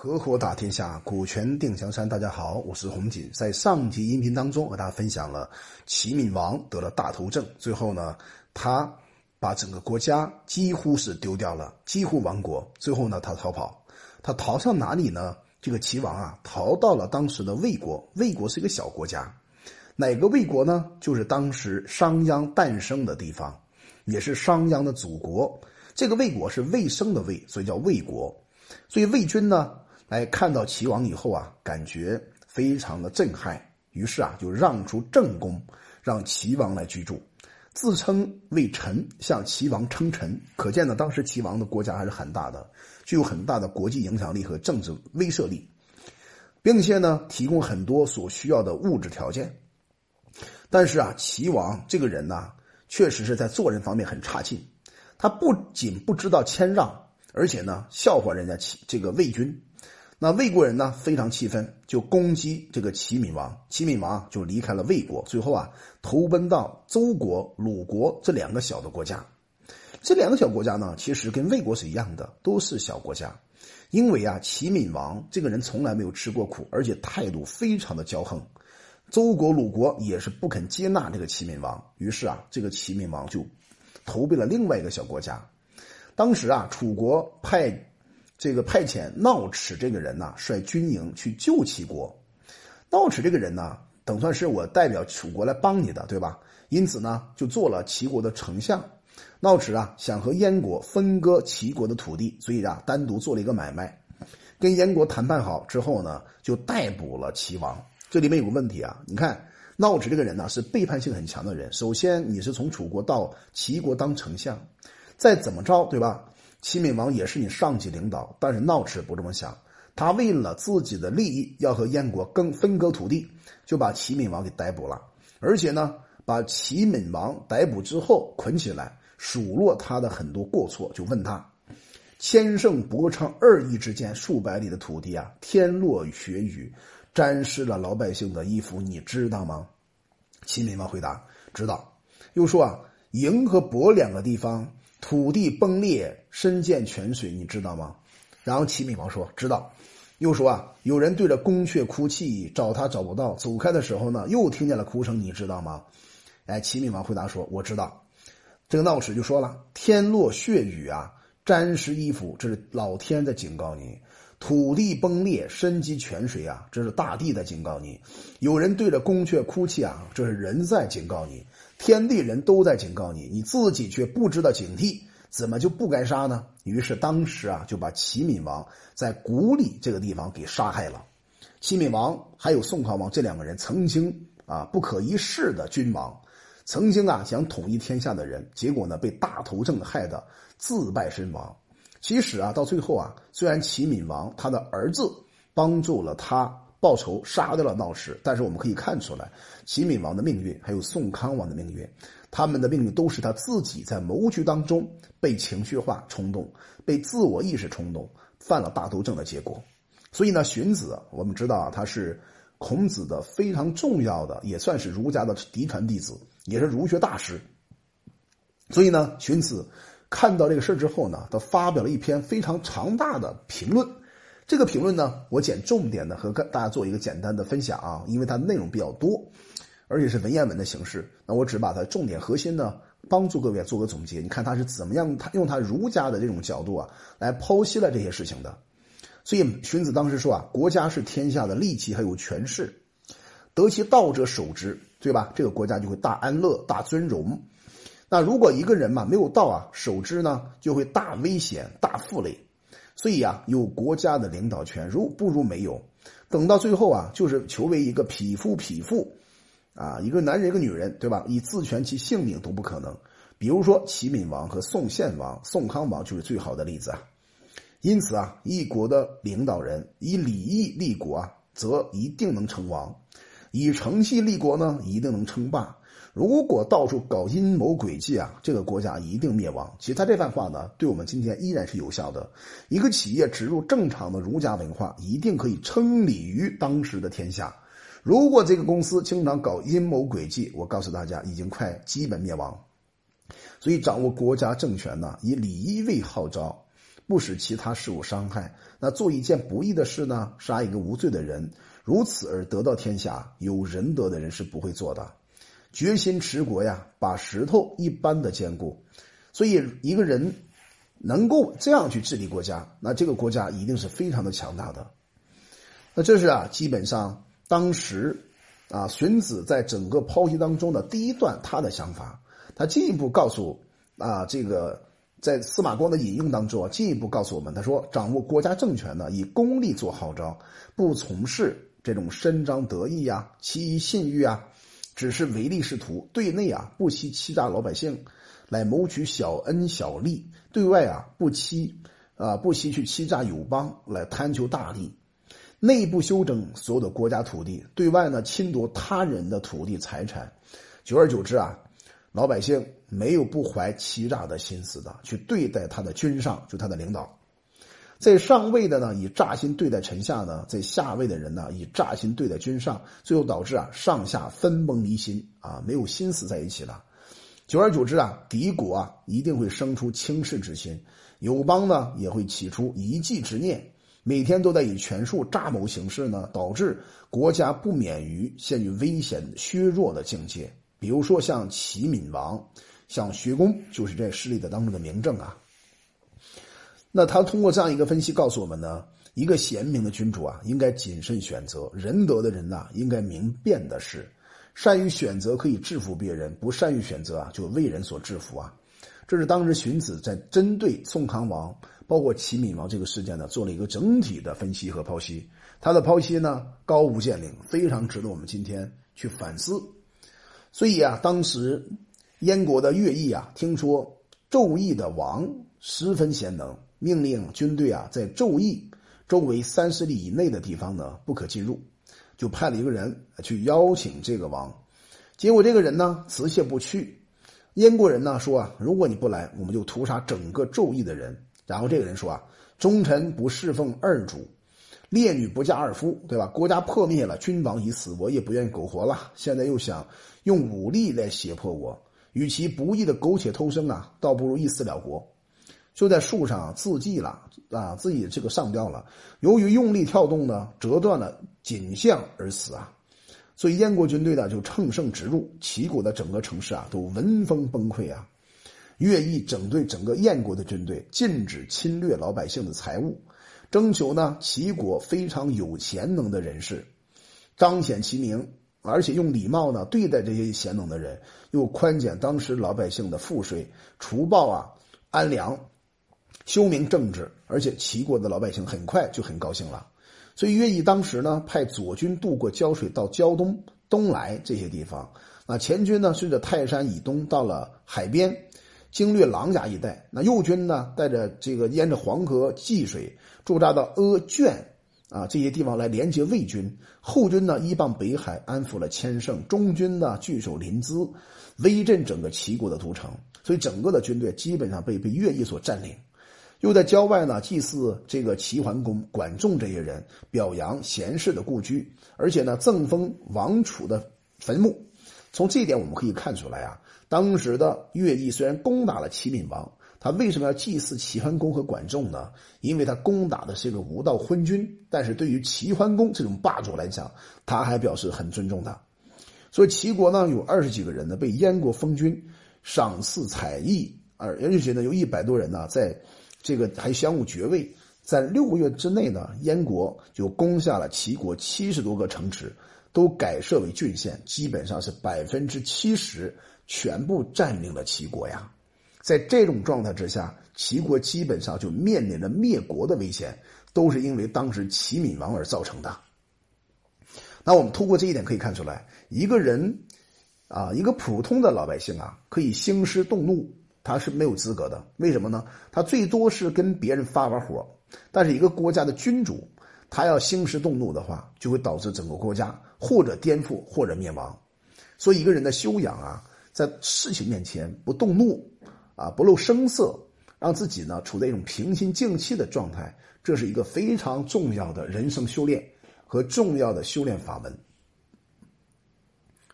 合伙打天下，股权定江山。大家好，我是洪锦。在上集音频当中，和大家分享了齐闵王得了大头症，最后呢，他把整个国家几乎是丢掉了，几乎亡国。最后呢，他逃跑，他逃上哪里呢？这个齐王啊，逃到了当时的魏国。魏国是一个小国家，哪个魏国呢？就是当时商鞅诞生的地方，也是商鞅的祖国。这个魏国是魏生的魏，所以叫魏国。所以魏军呢？来看到齐王以后啊，感觉非常的震撼，于是啊，就让出正宫，让齐王来居住，自称为臣，向齐王称臣。可见呢，当时齐王的国家还是很大的，具有很大的国际影响力和政治威慑力，并且呢，提供很多所需要的物质条件。但是啊，齐王这个人呢，确实是在做人方面很差劲，他不仅不知道谦让，而且呢，笑话人家齐这个魏军。那魏国人呢非常气愤，就攻击这个齐闵王。齐闵王就离开了魏国，最后啊投奔到周国、鲁国这两个小的国家。这两个小国家呢，其实跟魏国是一样的，都是小国家。因为啊，齐闵王这个人从来没有吃过苦，而且态度非常的骄横。周国、鲁国也是不肯接纳这个齐闵王，于是啊，这个齐闵王就投奔了另外一个小国家。当时啊，楚国派。这个派遣闹齿这个人呢，率军营去救齐国。闹齿这个人呢，等算是我代表楚国来帮你的，对吧？因此呢，就做了齐国的丞相。闹齿啊，想和燕国分割齐国的土地，所以啊，单独做了一个买卖，跟燕国谈判好之后呢，就逮捕了齐王。这里面有个问题啊，你看闹齿这个人呢，是背叛性很强的人。首先，你是从楚国到齐国当丞相，再怎么着，对吧？齐闵王也是你上级领导，但是闹齿不这么想，他为了自己的利益，要和燕国更分割土地，就把齐闵王给逮捕了，而且呢，把齐闵王逮捕之后捆起来，数落他的很多过错，就问他：千乘伯昌二邑之间数百里的土地啊，天落雪雨，沾湿了老百姓的衣服，你知道吗？齐闵王回答：知道。又说啊，营和伯两个地方。土地崩裂，深涧泉水，你知道吗？然后齐闵王说：“知道。”又说：“啊，有人对着宫阙哭泣，找他找不到，走开的时候呢，又听见了哭声，你知道吗？”哎，齐闵王回答说：“我知道。”这个闹史就说了：“天落血雨啊，沾湿衣服，这是老天在警告你；土地崩裂，深积泉水啊，这是大地在警告你；有人对着宫阙哭泣啊，这是人在警告你。”天地人都在警告你，你自己却不知道警惕，怎么就不该杀呢？于是当时啊，就把齐闵王在谷里这个地方给杀害了。齐闵王还有宋康王这两个人，曾经啊不可一世的君王，曾经啊想统一天下的人，结果呢被大头症害得自败身亡。其实啊，到最后啊，虽然齐闵王他的儿子帮助了他。报仇杀掉了闹齿，但是我们可以看出来，齐闵王的命运还有宋康王的命运，他们的命运都是他自己在谋局当中被情绪化冲动、被自我意识冲动，犯了大头症的结果。所以呢，荀子我们知道啊，他是孔子的非常重要的，也算是儒家的嫡传弟子，也是儒学大师。所以呢，荀子看到这个事之后呢，他发表了一篇非常长大的评论。这个评论呢，我简重点的和大家做一个简单的分享啊，因为它内容比较多，而且是文言文的形式。那我只把它重点核心呢，帮助各位做个总结。你看他是怎么样，他用他儒家的这种角度啊，来剖析了这些事情的。所以荀子当时说啊，国家是天下的利器，还有权势，得其道者守之，对吧？这个国家就会大安乐、大尊荣。那如果一个人嘛没有道啊，守之呢，就会大危险、大负累。所以啊，有国家的领导权，如不如没有。等到最后啊，就是求为一个匹夫匹妇，啊，一个男人一个女人，对吧？以自全其性命都不可能。比如说齐闵王和宋献王、宋康王就是最好的例子啊。因此啊，一国的领导人以礼义立国啊，则一定能成王；以诚信立国呢，一定能称霸。如果到处搞阴谋诡计啊，这个国家一定灭亡。其实他这番话呢，对我们今天依然是有效的。一个企业植入正常的儒家文化，一定可以称礼于当时的天下。如果这个公司经常搞阴谋诡计，我告诉大家，已经快基本灭亡。所以，掌握国家政权呢，以礼义为号召，不使其他事物伤害。那做一件不义的事呢，杀一个无罪的人，如此而得到天下，有仁德的人是不会做的。决心持国呀，把石头一般的坚固。所以一个人能够这样去治理国家，那这个国家一定是非常的强大的。那这是啊，基本上当时啊，荀子在整个剖析当中的第一段他的想法。他进一步告诉啊，这个在司马光的引用当中啊，进一步告诉我们，他说：掌握国家政权呢，以功利做号召，不从事这种伸张得意呀、欺疑信誉啊，只是唯利是图。对内啊，不惜欺诈老百姓。来谋取小恩小利，对外啊不欺啊不惜去欺诈友邦，来贪求大利；内部修整所有的国家土地，对外呢侵夺他人的土地财产。久而久之啊，老百姓没有不怀欺诈的心思的去对待他的君上，就他的领导。在上位的呢以诈心对待臣下呢，在下位的人呢以诈心对待君上，最后导致啊上下分崩离心啊，没有心思在一起了。久而久之啊，敌国啊一定会生出轻视之心，友邦呢也会起出一计之念，每天都在以权术诈谋行事呢，导致国家不免于陷于危险削弱的境界。比如说像齐闵王，像徐公，就是这势力的当中的明证啊。那他通过这样一个分析告诉我们呢，一个贤明的君主啊，应该谨慎选择，仁德的人呐，应该明辨的是。善于选择可以制服别人，不善于选择啊，就为人所制服啊。这是当时荀子在针对宋康王，包括齐闵王这个事件呢，做了一个整体的分析和剖析。他的剖析呢，高屋建瓴，非常值得我们今天去反思。所以啊，当时燕国的乐毅啊，听说纣邑的王十分贤能，命令军队啊，在纣邑周围三十里以内的地方呢，不可进入。就派了一个人去邀请这个王，结果这个人呢辞谢不去。燕国人呢说啊，如果你不来，我们就屠杀整个纣邑的人。然后这个人说啊，忠臣不侍奉二主，烈女不嫁二夫，对吧？国家破灭了，君王已死，我也不愿意苟活了。现在又想用武力来胁迫我，与其不义的苟且偷生啊，倒不如一死了国。就在树上自尽了啊，自己这个上吊了。由于用力跳动呢，折断了颈项而死啊。所以燕国军队呢就乘胜直入，齐国的整个城市啊都闻风崩溃啊。乐毅整队整个燕国的军队，禁止侵略老百姓的财物，征求呢齐国非常有贤能的人士，彰显其名，而且用礼貌呢对待这些贤能的人，又宽减当时老百姓的赋税，除暴啊安良。修明政治，而且齐国的老百姓很快就很高兴了。所以乐毅当时呢，派左军渡过胶水到胶东、东来这些地方。那前军呢，顺着泰山以东到了海边，经略琅琊一带。那右军呢，带着这个沿着黄河济水驻扎到阿卷啊这些地方来连接魏军。后军呢，依傍北海，安抚了千乘。中军呢，据守临淄，威震整个齐国的都城。所以整个的军队基本上被被乐毅所占领。又在郊外呢祭祀这个齐桓公、管仲这些人，表扬贤士的故居，而且呢赠封王储的坟墓。从这一点我们可以看出来啊，当时的乐毅虽然攻打了齐闵王，他为什么要祭祀齐桓公和管仲呢？因为他攻打的是一个无道昏君，但是对于齐桓公这种霸主来讲，他还表示很尊重他。所以齐国呢有二十几个人呢被燕国封君，赏赐彩艺，而而且呢有一百多人呢在。这个还相互爵位，在六个月之内呢，燕国就攻下了齐国七十多个城池，都改设为郡县，基本上是百分之七十全部占领了齐国呀。在这种状态之下，齐国基本上就面临着灭国的危险，都是因为当时齐闵王而造成的。那我们通过这一点可以看出来，一个人啊，一个普通的老百姓啊，可以兴师动怒。他是没有资格的，为什么呢？他最多是跟别人发发火，但是一个国家的君主，他要兴师动怒的话，就会导致整个国家或者颠覆或者灭亡。所以，一个人的修养啊，在事情面前不动怒，啊，不露声色，让自己呢处在一种平心静气的状态，这是一个非常重要的人生修炼和重要的修炼法门。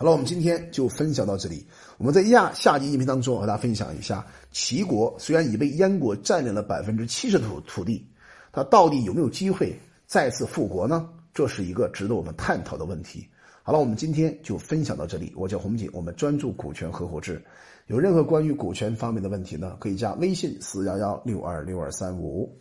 好了，我们今天就分享到这里。我们在亚下集音频当中和大家分享一下，齐国虽然已被燕国占领了百分之七十的土土地，它到底有没有机会再次复国呢？这是一个值得我们探讨的问题。好了，我们今天就分享到这里。我叫洪锦，我们专注股权合伙制。有任何关于股权方面的问题呢，可以加微信四幺幺六二六二三五。